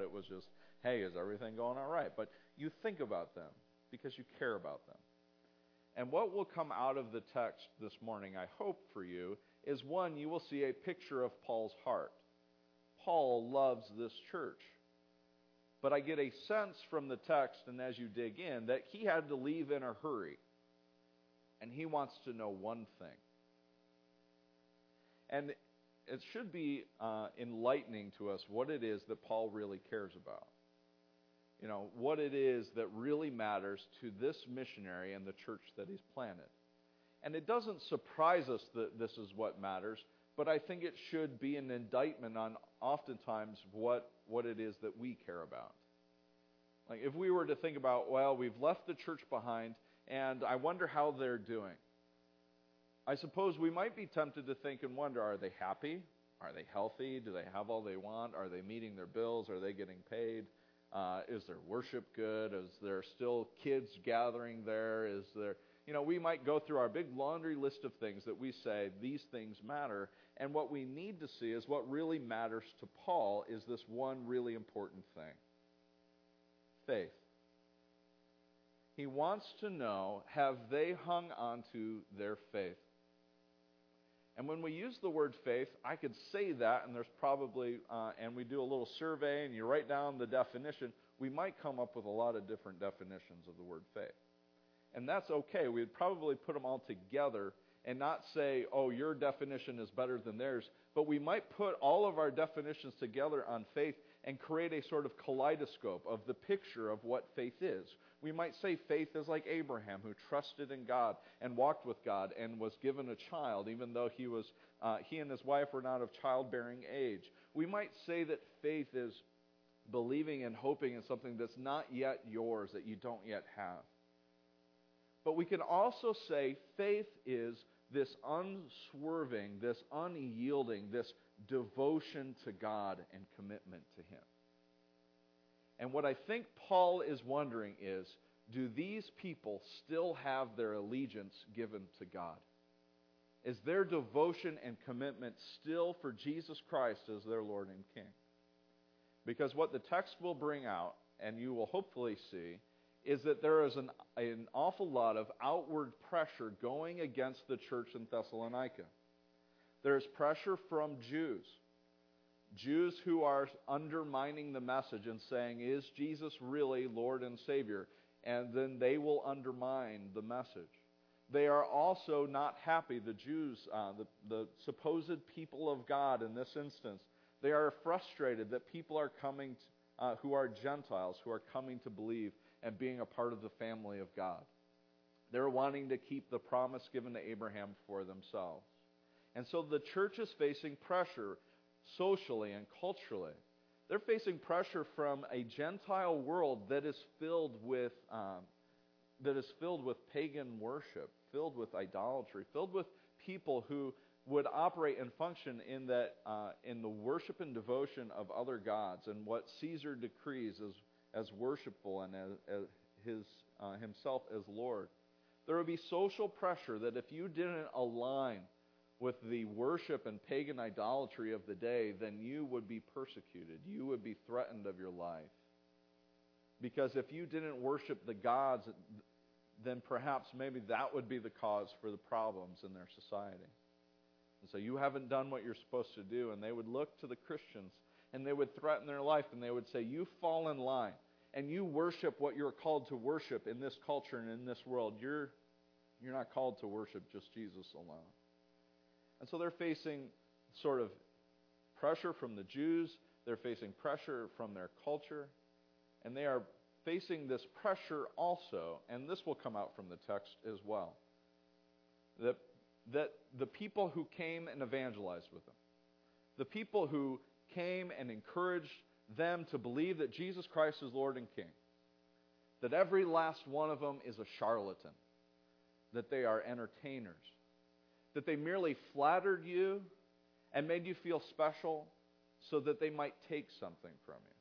it was just, hey, is everything going all right? But you think about them because you care about them. And what will come out of the text this morning, I hope for you, is one, you will see a picture of Paul's heart. Paul loves this church. But I get a sense from the text, and as you dig in, that he had to leave in a hurry. And he wants to know one thing. And it should be uh, enlightening to us what it is that Paul really cares about. You know, what it is that really matters to this missionary and the church that he's planted. And it doesn't surprise us that this is what matters, but I think it should be an indictment on oftentimes what, what it is that we care about. Like if we were to think about, well, we've left the church behind, and I wonder how they're doing. I suppose we might be tempted to think and wonder are they happy? Are they healthy? Do they have all they want? Are they meeting their bills? Are they getting paid? Uh, is their worship good? Is there still kids gathering there? Is there, you know, we might go through our big laundry list of things that we say these things matter. And what we need to see is what really matters to Paul is this one really important thing faith. He wants to know have they hung on to their faith? And when we use the word faith, I could say that, and there's probably, uh, and we do a little survey and you write down the definition, we might come up with a lot of different definitions of the word faith. And that's okay. We'd probably put them all together and not say, oh, your definition is better than theirs, but we might put all of our definitions together on faith and create a sort of kaleidoscope of the picture of what faith is. We might say faith is like Abraham, who trusted in God and walked with God and was given a child, even though he was uh, he and his wife were not of childbearing age. We might say that faith is believing and hoping in something that's not yet yours, that you don't yet have. But we can also say faith is this unswerving, this unyielding, this devotion to God and commitment to Him. And what I think Paul is wondering is do these people still have their allegiance given to God? Is their devotion and commitment still for Jesus Christ as their Lord and King? Because what the text will bring out, and you will hopefully see, is that there is an, an awful lot of outward pressure going against the church in Thessalonica. There's pressure from Jews. Jews who are undermining the message and saying, Is Jesus really Lord and Savior? And then they will undermine the message. They are also not happy, the Jews, uh, the, the supposed people of God in this instance. They are frustrated that people are coming, to, uh, who are Gentiles, who are coming to believe and being a part of the family of God. They're wanting to keep the promise given to Abraham for themselves. And so the church is facing pressure socially and culturally. They're facing pressure from a Gentile world that is filled with um, that is filled with pagan worship, filled with idolatry, filled with people who would operate and function in that uh, in the worship and devotion of other gods and what Caesar decrees as as worshipful and as, as his uh, himself as Lord. There would be social pressure that if you didn't align with the worship and pagan idolatry of the day, then you would be persecuted. You would be threatened of your life. Because if you didn't worship the gods, then perhaps maybe that would be the cause for the problems in their society. And so you haven't done what you're supposed to do. And they would look to the Christians and they would threaten their life and they would say, You fall in line and you worship what you're called to worship in this culture and in this world. You're, you're not called to worship just Jesus alone. And so they're facing sort of pressure from the Jews, they're facing pressure from their culture, and they are facing this pressure also, and this will come out from the text as well. That, that the people who came and evangelized with them, the people who came and encouraged them to believe that Jesus Christ is Lord and King, that every last one of them is a charlatan, that they are entertainers, that they merely flattered you and made you feel special so that they might take something from you.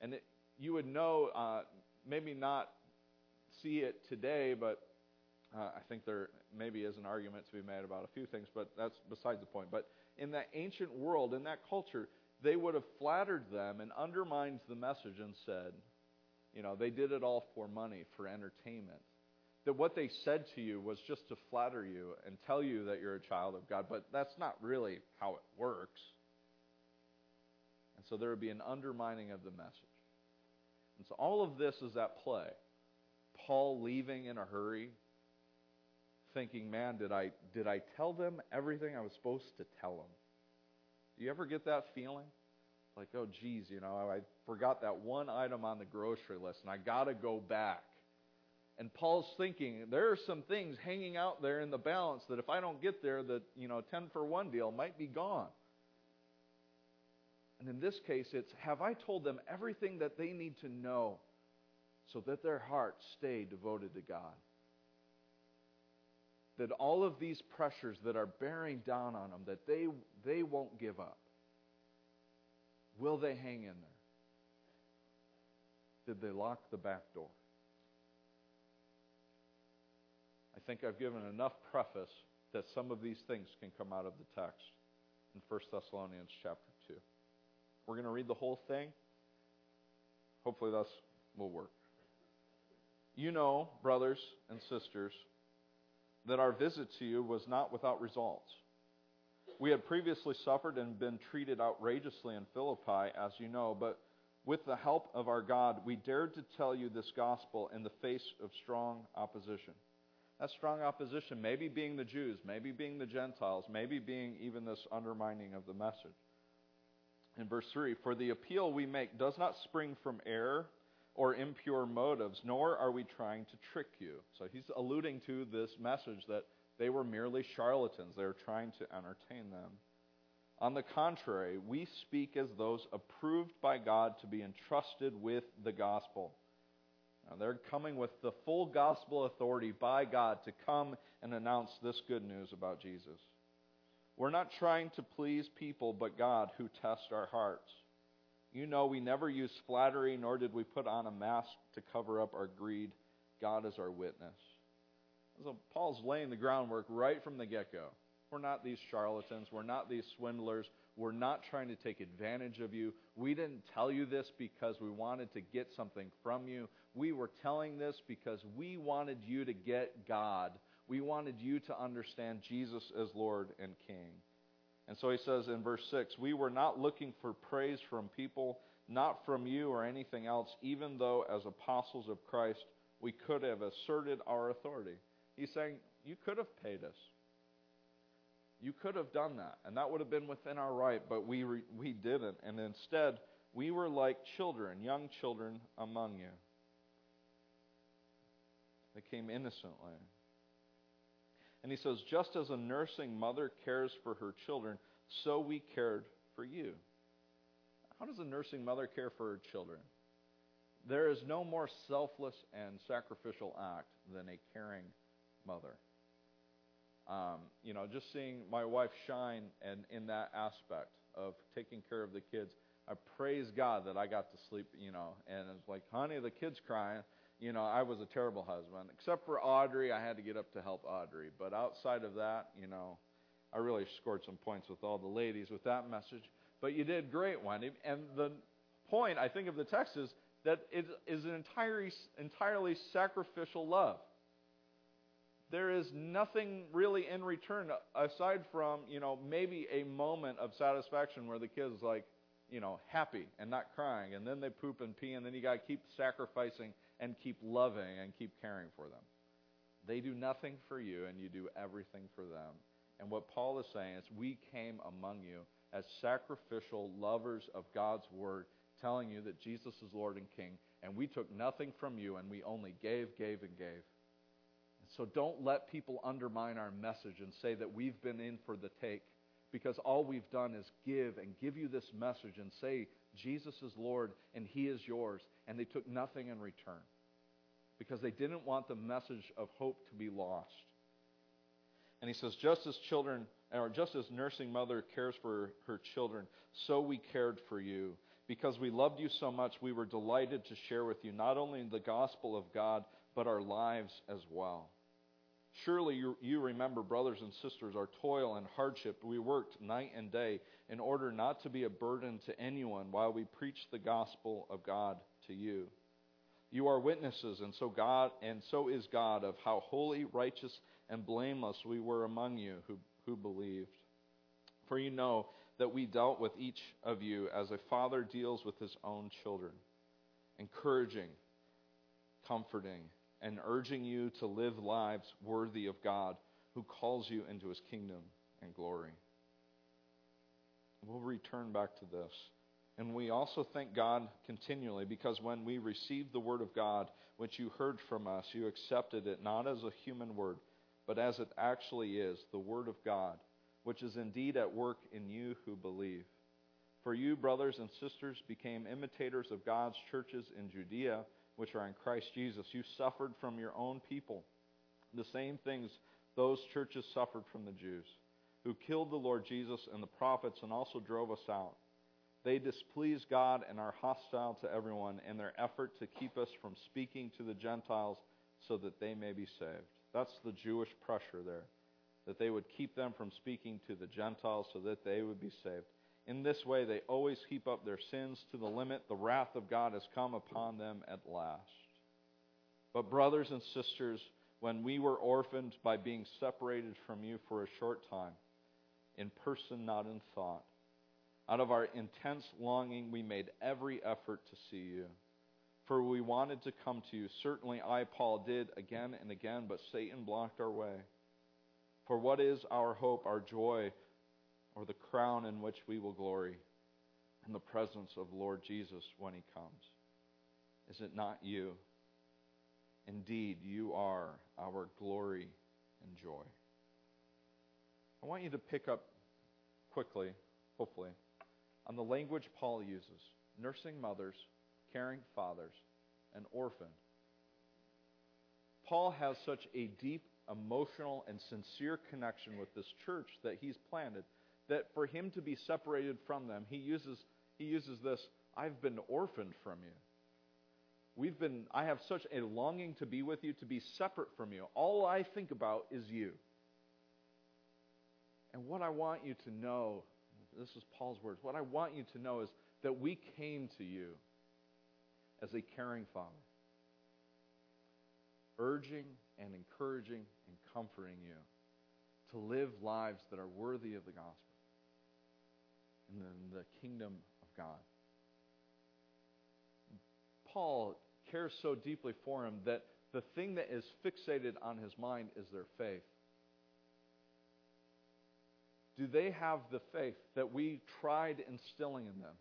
And it, you would know, uh, maybe not see it today, but uh, I think there maybe is an argument to be made about a few things, but that's besides the point. But in that ancient world, in that culture, they would have flattered them and undermined the message and said, you know, they did it all for money, for entertainment. That what they said to you was just to flatter you and tell you that you're a child of God, but that's not really how it works. And so there would be an undermining of the message. And so all of this is at play. Paul leaving in a hurry, thinking, man, did I, did I tell them everything I was supposed to tell them? Do you ever get that feeling? Like, oh, geez, you know, I forgot that one item on the grocery list and I got to go back. And Paul's thinking, there are some things hanging out there in the balance that if I don't get there, the, you know, 10 for 1 deal might be gone. And in this case, it's have I told them everything that they need to know so that their hearts stay devoted to God? That all of these pressures that are bearing down on them, that they, they won't give up. Will they hang in there? Did they lock the back door? I think I've given enough preface that some of these things can come out of the text in 1 Thessalonians chapter 2. We're going to read the whole thing. Hopefully, this will work. You know, brothers and sisters, that our visit to you was not without results. We had previously suffered and been treated outrageously in Philippi, as you know, but with the help of our God, we dared to tell you this gospel in the face of strong opposition. That strong opposition, maybe being the Jews, maybe being the Gentiles, maybe being even this undermining of the message in verse 3 For the appeal we make does not spring from error or impure motives, nor are we trying to trick you. So he's alluding to this message that they were merely charlatans. They were trying to entertain them. On the contrary, we speak as those approved by God to be entrusted with the gospel. Now, they're coming with the full gospel authority by God to come and announce this good news about Jesus. We're not trying to please people, but God who tests our hearts. You know, we never used flattery, nor did we put on a mask to cover up our greed. God is our witness. So Paul's laying the groundwork right from the get go. We're not these charlatans. We're not these swindlers. We're not trying to take advantage of you. We didn't tell you this because we wanted to get something from you. We were telling this because we wanted you to get God we wanted you to understand Jesus as Lord and King. And so he says in verse 6 We were not looking for praise from people, not from you or anything else, even though as apostles of Christ we could have asserted our authority. He's saying, You could have paid us. You could have done that, and that would have been within our right, but we, re- we didn't. And instead, we were like children, young children among you. They came innocently. And he says, just as a nursing mother cares for her children, so we cared for you. How does a nursing mother care for her children? There is no more selfless and sacrificial act than a caring mother. Um, you know, just seeing my wife shine and in that aspect of taking care of the kids, I praise God that I got to sleep, you know, and it's like, honey, the kid's crying you know, I was a terrible husband. Except for Audrey, I had to get up to help Audrey. But outside of that, you know, I really scored some points with all the ladies with that message. But you did great, Wendy. And the point, I think, of the text is that it is an entirely, entirely sacrificial love. There is nothing really in return aside from, you know, maybe a moment of satisfaction where the kid's like, you know, happy and not crying. And then they poop and pee, and then you got to keep sacrificing and keep loving and keep caring for them. They do nothing for you, and you do everything for them. And what Paul is saying is, we came among you as sacrificial lovers of God's word, telling you that Jesus is Lord and King, and we took nothing from you, and we only gave, gave, and gave. And so don't let people undermine our message and say that we've been in for the take, because all we've done is give and give you this message and say Jesus is Lord and He is yours, and they took nothing in return because they didn't want the message of hope to be lost. And he says, just as children, or just as nursing mother cares for her children, so we cared for you. Because we loved you so much, we were delighted to share with you not only the gospel of God, but our lives as well. Surely you, you remember, brothers and sisters, our toil and hardship. We worked night and day in order not to be a burden to anyone while we preached the gospel of God to you. You are witnesses, and so God and so is God of how holy, righteous, and blameless we were among you who, who believed. For you know that we dealt with each of you as a father deals with his own children, encouraging, comforting, and urging you to live lives worthy of God who calls you into his kingdom and glory. We'll return back to this. And we also thank God continually because when we received the word of God, which you heard from us, you accepted it not as a human word, but as it actually is, the word of God, which is indeed at work in you who believe. For you, brothers and sisters, became imitators of God's churches in Judea which are in Christ Jesus. You suffered from your own people the same things those churches suffered from the Jews, who killed the Lord Jesus and the prophets and also drove us out. They displease God and are hostile to everyone in their effort to keep us from speaking to the Gentiles so that they may be saved. That's the Jewish pressure there, that they would keep them from speaking to the Gentiles so that they would be saved. In this way, they always heap up their sins to the limit. The wrath of God has come upon them at last. But, brothers and sisters, when we were orphaned by being separated from you for a short time, in person, not in thought, out of our intense longing, we made every effort to see you. For we wanted to come to you. Certainly, I, Paul, did again and again, but Satan blocked our way. For what is our hope, our joy, or the crown in which we will glory in the presence of Lord Jesus when he comes? Is it not you? Indeed, you are our glory and joy. I want you to pick up quickly, hopefully, on the language Paul uses nursing mothers, caring fathers, and orphan. Paul has such a deep emotional and sincere connection with this church that he's planted that for him to be separated from them, he uses, he uses this I've been orphaned from you. We've been, I have such a longing to be with you, to be separate from you. All I think about is you. And what I want you to know, this is Paul's words, what I want you to know is that we came to you as a caring father, urging and encouraging and comforting you to live lives that are worthy of the gospel in the kingdom of God. Paul cares so deeply for him that the thing that is fixated on his mind is their faith. Do they have the faith that we tried instilling in them?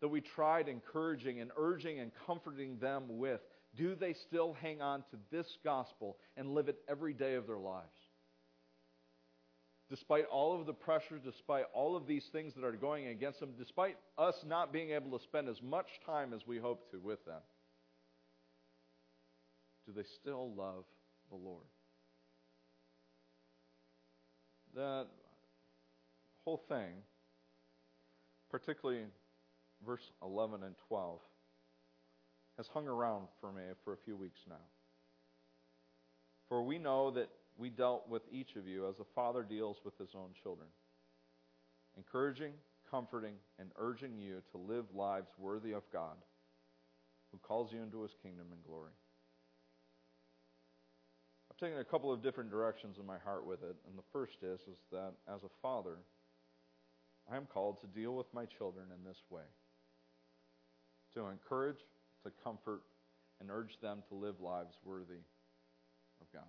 That we tried encouraging and urging and comforting them with? Do they still hang on to this gospel and live it every day of their lives? Despite all of the pressure, despite all of these things that are going against them, despite us not being able to spend as much time as we hope to with them, do they still love the Lord? That whole thing, particularly verse 11 and 12, has hung around for me for a few weeks now. For we know that we dealt with each of you as a father deals with his own children, encouraging, comforting, and urging you to live lives worthy of God, who calls you into his kingdom and glory. I've taken a couple of different directions in my heart with it, and the first is, is that as a father, I am called to deal with my children in this way. To encourage, to comfort, and urge them to live lives worthy of God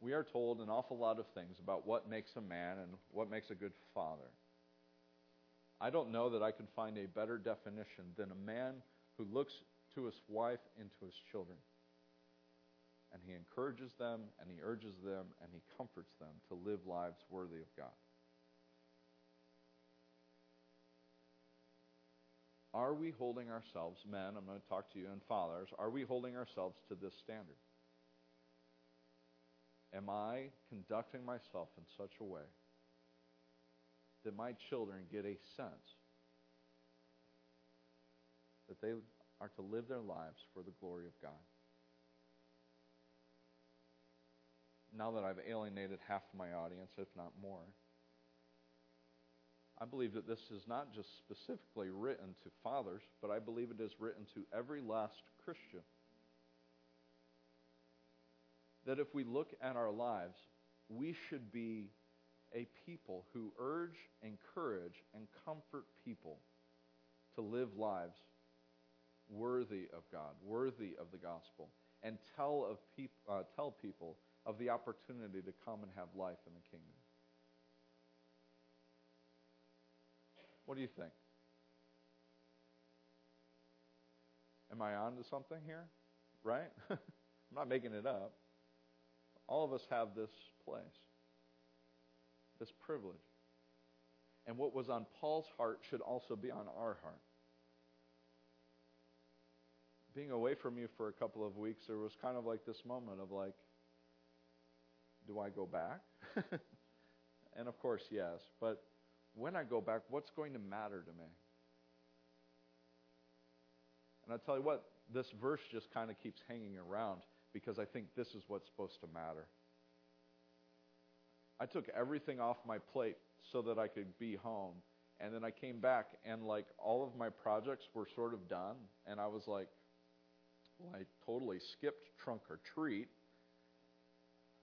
we are told an awful lot of things about what makes a man and what makes a good father. I don't know that I can find a better definition than a man who looks to his wife and to his children. And he encourages them and he urges them and he comforts them to live lives worthy of God. Are we holding ourselves, men, I'm going to talk to you, and fathers, are we holding ourselves to this standard? Am I conducting myself in such a way that my children get a sense that they are to live their lives for the glory of God? now that I've alienated half my audience, if not more, I believe that this is not just specifically written to fathers, but I believe it is written to every last Christian. That if we look at our lives, we should be a people who urge, encourage, and comfort people to live lives worthy of God, worthy of the gospel, and tell, of peop- uh, tell people of the opportunity to come and have life in the kingdom. What do you think? Am I on to something here? Right? I'm not making it up. All of us have this place, this privilege. And what was on Paul's heart should also be on our heart. Being away from you for a couple of weeks, there was kind of like this moment of like, do I go back? and of course, yes. But when I go back, what's going to matter to me? And I tell you what, this verse just kind of keeps hanging around because I think this is what's supposed to matter. I took everything off my plate so that I could be home. And then I came back and like all of my projects were sort of done. And I was like, well, I totally skipped trunk or treat.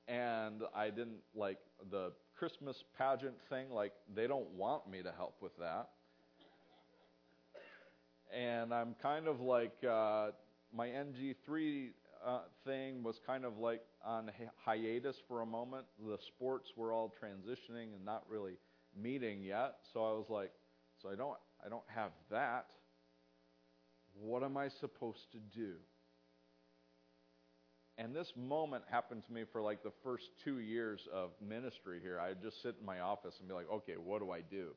And I didn't like the Christmas pageant thing, like they don't want me to help with that. And I'm kind of like uh, my NG3 uh, thing was kind of like on hiatus for a moment. The sports were all transitioning and not really meeting yet. So I was like, so I don't I don't have that. What am I supposed to do? And this moment happened to me for like the first two years of ministry here. I'd just sit in my office and be like, okay, what do I do?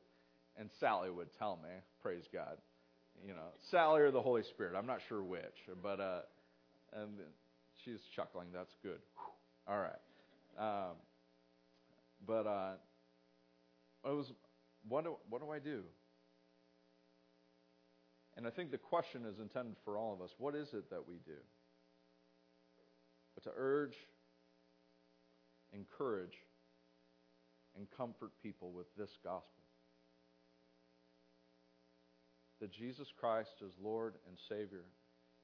And Sally would tell me, praise God. You know, Sally or the Holy Spirit. I'm not sure which. But, uh, and she's chuckling. That's good. All right. Um, but, uh, it was, what do, what do I do? And I think the question is intended for all of us. What is it that we do? but to urge, encourage, and comfort people with this gospel. That Jesus Christ is Lord and Savior.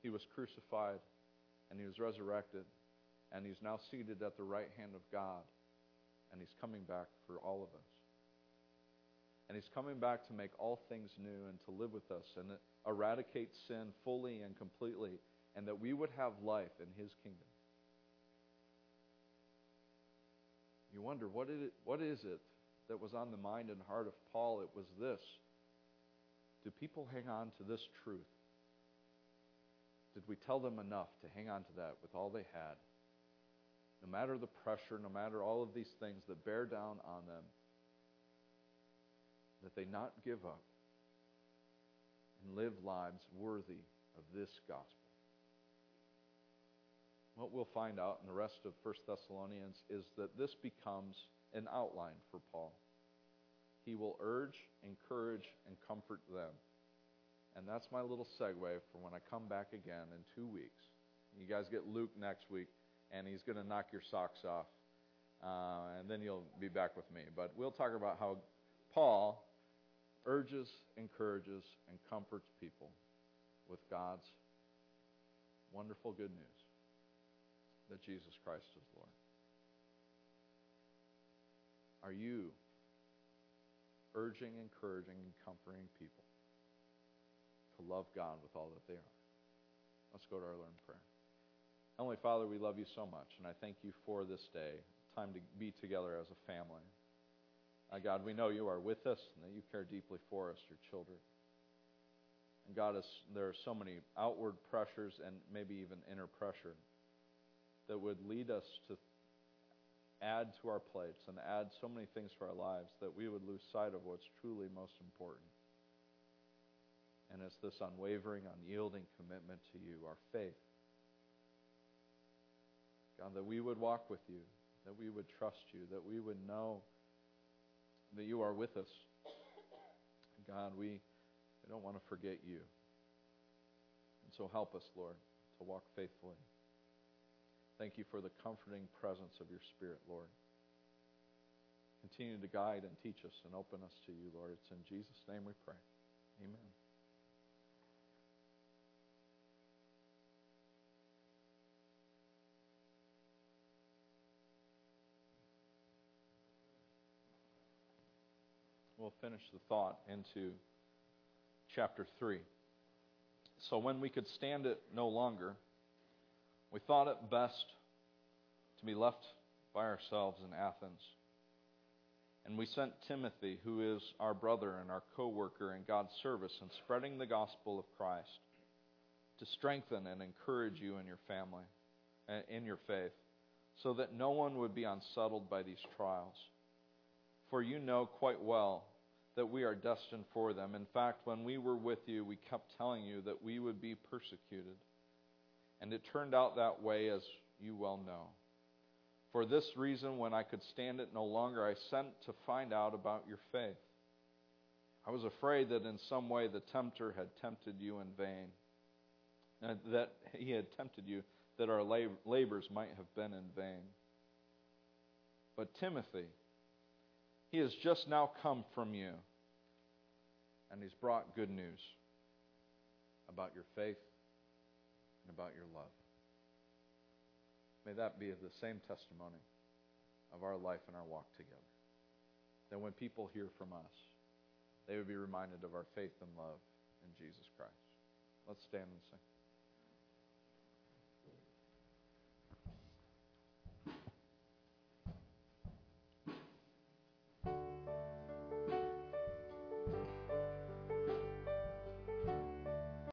He was crucified and he was resurrected and he's now seated at the right hand of God and he's coming back for all of us. And he's coming back to make all things new and to live with us and eradicate sin fully and completely and that we would have life in his kingdom. You wonder, what it, what is it that was on the mind and heart of Paul? It was this. Do people hang on to this truth? Did we tell them enough to hang on to that with all they had? No matter the pressure, no matter all of these things that bear down on them, that they not give up and live lives worthy of this gospel. What we'll find out in the rest of 1 Thessalonians is that this becomes an outline for Paul. He will urge, encourage, and comfort them. And that's my little segue for when I come back again in two weeks. You guys get Luke next week, and he's going to knock your socks off. Uh, and then you'll be back with me. But we'll talk about how Paul urges, encourages, and comforts people with God's wonderful good news that Jesus Christ is Lord? Are you urging, encouraging, and comforting people love God with all that they are? Let's go to our in prayer. Heavenly Father, we love you so much, and I thank you for this day, time to be together as a family. Uh, God, we know you are with us and that you care deeply for us, your children. And God, is, there are so many outward pressures and maybe even inner pressure that would lead us to add to our plates and add so many things to our lives that we would lose sight of what's truly most important. And it's this unwavering, unyielding commitment to you, our faith. God, that we would walk with you, that we would trust you, that we would know that you are with us. God, we, we don't want to forget you. And so help us, Lord, to walk faithfully. Thank you for the comforting presence of your Spirit, Lord. Continue to guide and teach us and open us to you, Lord. It's in Jesus' name we pray. Amen. We'll finish the thought into chapter 3. So, when we could stand it no longer, we thought it best to be left by ourselves in Athens. And we sent Timothy, who is our brother and our co worker in God's service in spreading the gospel of Christ, to strengthen and encourage you and your family, uh, in your faith, so that no one would be unsettled by these trials. For you know quite well that we are destined for them. In fact, when we were with you, we kept telling you that we would be persecuted. And it turned out that way, as you well know. For this reason, when I could stand it no longer, I sent to find out about your faith. I was afraid that in some way the tempter had tempted you in vain, and that he had tempted you, that our labors might have been in vain. But Timothy, he has just now come from you, and he's brought good news about your faith and about your love. May that be the same testimony of our life and our walk together. That when people hear from us, they would be reminded of our faith and love in Jesus Christ. Let's stand and sing.